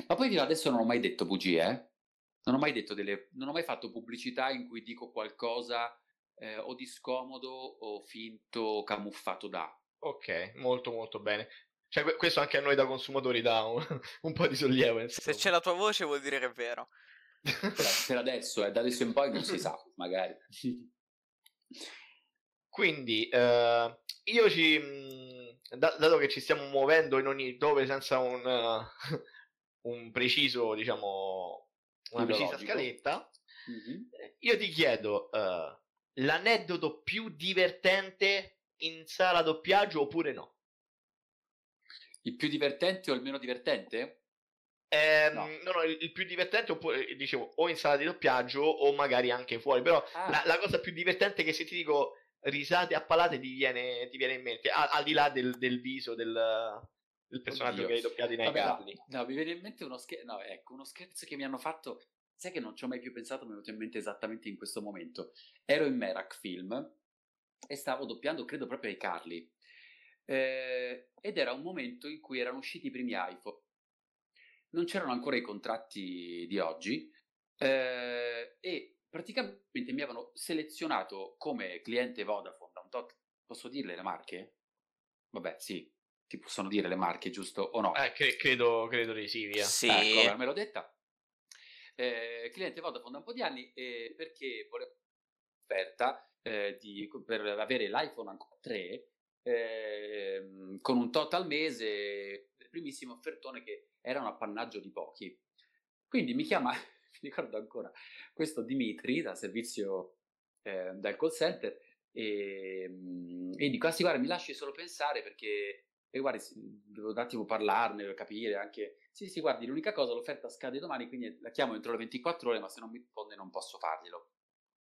Ma poi fino adesso non ho mai detto bugie, eh? Non ho mai detto delle... Non ho mai fatto pubblicità in cui dico qualcosa eh, o di scomodo o finto camuffato da. Ok, molto molto bene. Cioè, questo anche a noi da consumatori dà un, un po' di sollievo. Insomma. Se c'è la tua voce vuol dire che è vero. per, per adesso, eh, da adesso in poi non si sa, magari. Quindi, uh, io ci, mm, da- dato che ci stiamo muovendo in ogni dove senza un, uh, un preciso, diciamo, una precisa scaletta, Mhm. eh, io ti chiedo uh, l'aneddoto più divertente in sala doppiaggio oppure no? Il più divertente o il meno divertente? Ehm, No. no, no, il, il più divertente oppure, eh, dicevo, o in sala di doppiaggio o magari anche fuori, però Ah. la, la cosa più divertente che se ti dico risate a palate ti viene, ti viene in mente, a- al di là del, del viso del, del personaggio Oddio. che hai doppiato nei Vabbè, no, mi viene in mente uno scherzo. No, ecco, uno scherzo che mi hanno fatto. Sai che non ci ho mai più pensato, mi è venuto in mente esattamente in questo momento. Ero in Merak Film e stavo doppiando, credo, proprio ai Carli. Eh, ed era un momento in cui erano usciti i primi iPhone. Non c'erano ancora i contratti di oggi. eh, e praticamente mi avevano selezionato come cliente Vodafone da un tot. Posso dirle le marche? Vabbè, sì, ti possono dire le marche, giusto o no? Eh, cre- credo, credo di sì, via. Sì. Ecco, vabbè, me l'ho detta. Eh, cliente Vodafone da un po' di anni eh, perché volevo offerta eh, per avere l'iPhone ancora 3 ehm, con un tot al mese, il primissimo offertone che era un appannaggio di pochi. Quindi mi chiama, mi ricordo ancora, questo Dimitri dal servizio eh, dal call center e, mm, e dico, ah sì, guarda, mi lasci solo pensare perché e guardi, devo un attimo parlarne, capire anche. Sì, sì, guardi, l'unica cosa, l'offerta scade domani, quindi la chiamo entro le 24 ore, ma se non mi risponde non posso farglielo.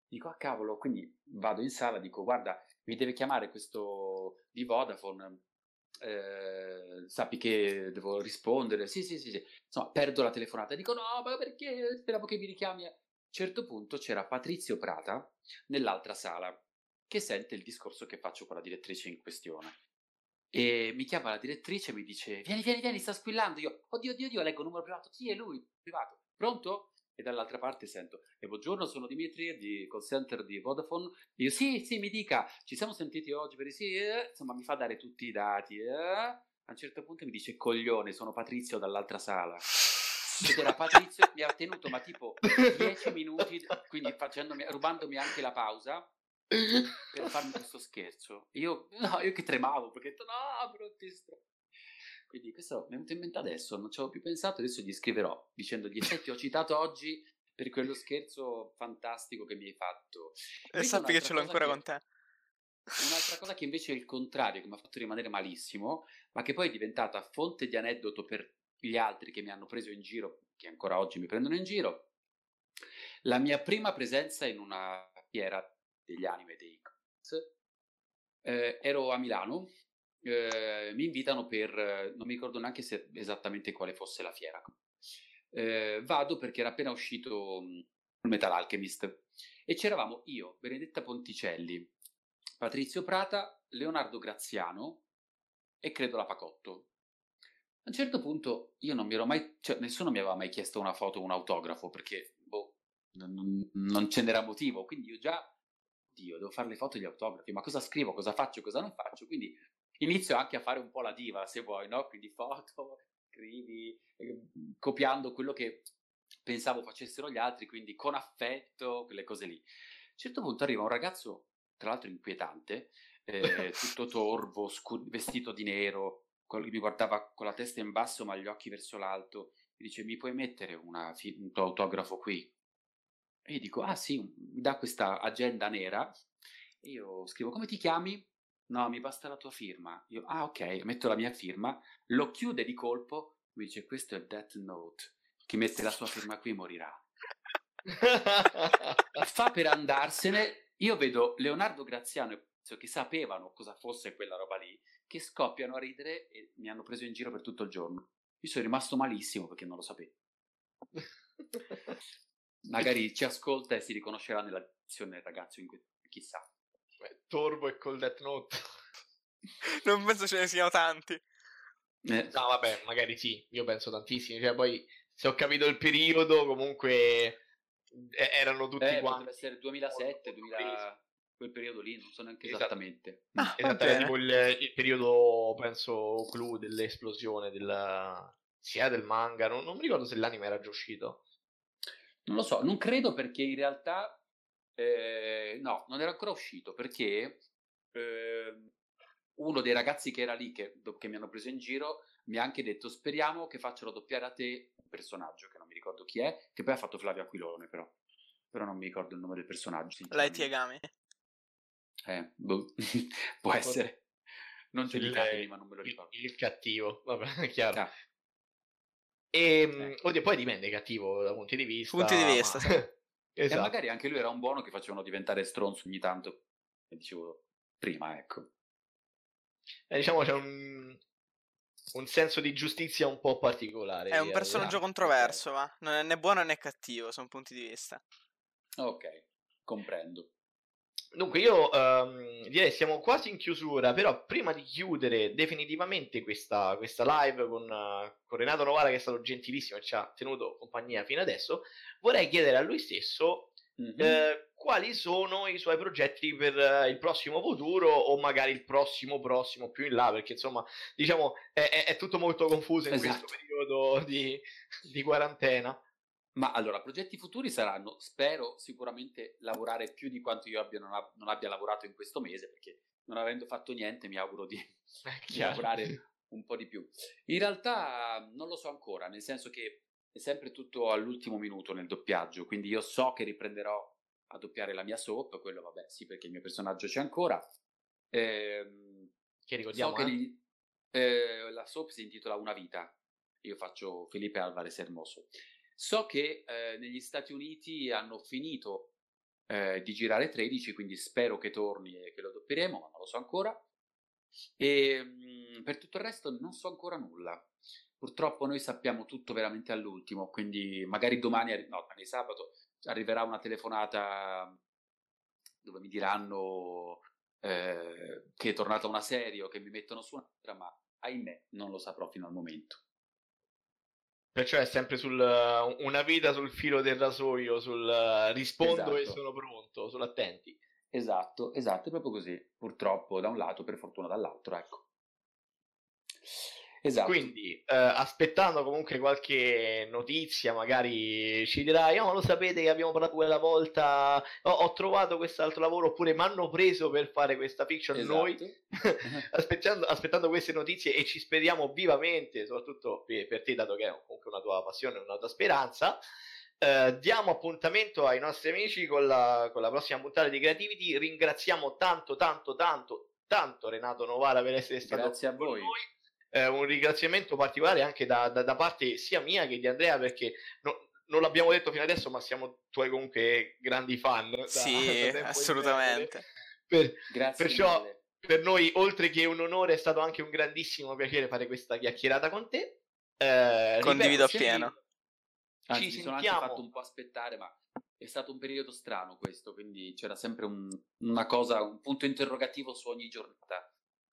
Dico, ah cavolo, quindi vado in sala, dico, guarda, mi deve chiamare questo di Vodafone, eh, sappi che devo rispondere. Sì, sì, sì, sì. Insomma, perdo la telefonata. Dico, no, ma perché? Speravo che mi richiami. A certo punto c'era Patrizio Prata nell'altra sala che sente il discorso che faccio con la direttrice in questione. E mi chiama la direttrice e mi dice: Vieni, vieni, vieni, sta squillando. Io, oddio, oddio, oddio, leggo il numero privato. Sì, è lui, privato. Pronto? E dall'altra parte sento: E buongiorno, sono Dimitri di call center di Vodafone. Io, sì, sì, mi dica, ci siamo sentiti oggi per sì. eh?" Insomma, mi fa dare tutti i dati. eh. A un certo punto mi dice: Coglione, sono Patrizio dall'altra sala. Ed era Patrizio, mi ha tenuto ma tipo 10 minuti, quindi rubandomi anche la pausa per farmi questo scherzo. Io, no, io che tremavo perché ho detto no, bruttissimo. Quindi questo mi è venuto in mente adesso, non ci avevo più pensato, adesso gli scriverò dicendogli "Eh, ti ho citato oggi per quello scherzo fantastico che mi hai fatto. E sappi che ce l'ho ancora che- con te. Un'altra cosa che invece è il contrario, che mi ha fatto rimanere malissimo, ma che poi è diventata fonte di aneddoto per gli altri che mi hanno preso in giro, che ancora oggi mi prendono in giro, la mia prima presenza in una fiera degli anime dei comics, eh, ero a Milano, eh, mi invitano per, non mi ricordo neanche se esattamente quale fosse la fiera. Eh, vado perché era appena uscito mh, Metal Alchemist e c'eravamo io, Benedetta Ponticelli, Patrizio Prata, Leonardo Graziano e credo la Pacotto. A un certo punto io non mi ero mai, cioè nessuno mi aveva mai chiesto una foto o un autografo perché boh, non- non ce n'era motivo, quindi io già, Dio, devo fare le foto e gli autografi, ma cosa scrivo, cosa faccio, cosa non faccio, quindi inizio anche a fare un po' la diva se vuoi, no? Quindi foto, scrivi, eh, copiando quello che pensavo facessero gli altri, quindi con affetto, quelle cose lì. A un certo punto arriva un ragazzo, tra l'altro inquietante, eh, tutto torvo, scu- vestito di nero, col- mi guardava con la testa in basso ma gli occhi verso l'alto, mi dice mi puoi mettere una fi- un tuo autografo qui? E io dico, ah sì, mi dà questa agenda nera, e io scrivo, come ti chiami? No, mi basta la tua firma. Io, ah ok, metto la mia firma, lo chiude di colpo, mi dice, questo è Death Note, chi mette la sua firma qui morirà. Fa per andarsene, io vedo Leonardo Graziano e che sapevano cosa fosse quella roba lì, che scoppiano a ridere e mi hanno preso in giro per tutto il giorno. Io sono rimasto malissimo perché non lo sapevo. Magari ci ascolta e si riconoscerà nella dizione del ragazzo in cui chissà. Beh, Torbo e col Death Note. Non penso ce ne siano tanti. Eh, No, vabbè, magari sì, io penso tantissimi. Cioè, poi, se ho capito il periodo, comunque eh, erano tutti eh, quanti. potrebbe essere 2007, 2000, quel periodo lì, non so neanche Esatto. esattamente. Ah, va Esatto, bene. era tipo il, il periodo, penso, clou dell'esplosione del, sia del manga. Non, non mi ricordo se l'anime era già uscito. Non lo so, non credo perché in realtà eh, no, non era ancora uscito perché eh, uno dei ragazzi che era lì, che, che mi hanno preso in giro, mi ha anche detto speriamo che facciano doppiare a te un personaggio, che non mi ricordo chi è, che poi ha fatto Flavio Aquilone però. Però non mi ricordo il nome del personaggio. Light Yagami. Eh, boh. può essere. Non giudicatemi, ma non me lo ricordo. Il, il cattivo, vabbè, chiaro. Ah. E, Ecco. oddio, poi dipende cattivo da punti di vista. Punti di vista, ma- sì. E esatto. magari anche lui era un buono che facevano diventare stronzo ogni tanto, come dicevo prima, ecco. Eh, diciamo c'è un, un senso di giustizia un po' particolare. È un personaggio esatto, controverso, ma non è né buono né cattivo, sono punti di vista. Ok, comprendo. Dunque, io ehm, direi siamo quasi in chiusura, però prima di chiudere definitivamente questa, questa live con, eh, con Renato Novara, che è stato gentilissimo e ci ha tenuto compagnia fino adesso, vorrei chiedere a lui stesso Mhm. eh, quali sono i suoi progetti per eh, il prossimo futuro o magari il prossimo prossimo più in là, perché insomma, diciamo, è, è- è tutto molto confuso in Esatto. questo periodo di, di quarantena. Ma allora, progetti futuri saranno, spero, sicuramente lavorare più di quanto io abbia, non, ab- non abbia lavorato in questo mese, perché non avendo fatto niente mi auguro di, È di lavorare un po' di più. In realtà non lo so ancora, nel senso che è sempre tutto all'ultimo minuto nel doppiaggio, quindi io so che riprenderò a doppiare la mia soap, quello vabbè sì perché il mio personaggio c'è ancora. Ehm, Che ricordiamo, so che eh? gli- eh, la soap si intitola Una vita, io faccio Felipe Alvarez Hermoso. So che eh, negli Stati Uniti hanno finito eh, di girare 13, quindi spero che torni e che lo doppieremo, ma non lo so ancora. E mm, per tutto il resto non so ancora nulla. Purtroppo noi sappiamo tutto veramente all'ultimo, quindi magari domani, no, domani sabato, arriverà una telefonata dove mi diranno eh, che è tornata una serie o che mi mettono su un'altra, ma ahimè non lo saprò fino al momento. Perciò è sempre sul una vita sul filo del rasoio, sul rispondo e Esatto. sono pronto, sono attenti. Esatto, esatto, è proprio così. Purtroppo da un lato, per fortuna dall'altro, ecco. Esatto. Quindi, eh, aspettando comunque qualche notizia, magari ci dirai: Oh, lo sapete che abbiamo parlato quella volta? Oh, ho trovato quest'altro lavoro, oppure mi hanno preso per fare questa fiction. Noi Esatto. aspettando, aspettando queste notizie e ci speriamo vivamente, soprattutto per, per te, dato che è comunque una tua passione, una tua speranza. eh, diamo appuntamento ai nostri amici con la, con la prossima puntata di Creativity. Ringraziamo tanto, tanto, tanto, tanto Renato Novara per essere stato Grazie a con voi. noi. Eh, un ringraziamento particolare anche da, da- da parte sia mia che di Andrea, perché no- non l'abbiamo detto fino adesso, ma siamo tuoi comunque grandi fan. da- sì, assolutamente. Per, Grazie Perciò- mille. per noi, oltre che un onore, è stato anche un grandissimo piacere fare questa chiacchierata con te. Eh, Condivido appieno. Anzi, ci mi sono anche sentiamo. fatto un po' aspettare, ma è stato un periodo strano questo, quindi c'era sempre un- una cosa, un punto interrogativo su ogni giornata.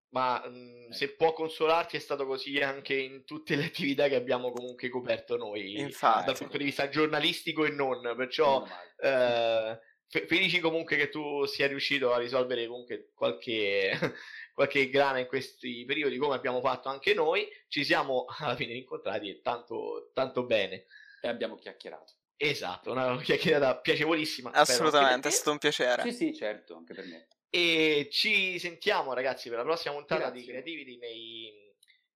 Ma mh, se può consolarti, è stato così anche in tutte le attività che abbiamo comunque coperto noi, Infatti. dal punto di vista giornalistico e non. Perciò eh, fe- felici comunque che tu sia riuscito a risolvere comunque qualche, qualche grana in questi periodi, come abbiamo fatto anche noi. Ci siamo alla fine incontrati e tanto, tanto bene. E abbiamo chiacchierato. Esatto, una chiacchierata piacevolissima. Assolutamente, è stato un piacere. Sì, sì, certo, anche per me. E ci sentiamo ragazzi per la prossima puntata di Grazie. Creativity nei,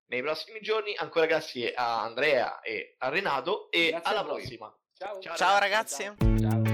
nei prossimi giorni. Ancora grazie a Andrea e a Renato e Grazie alla prossima. Ciao. Ciao, Ciao ragazzi, ragazzi. Ciao.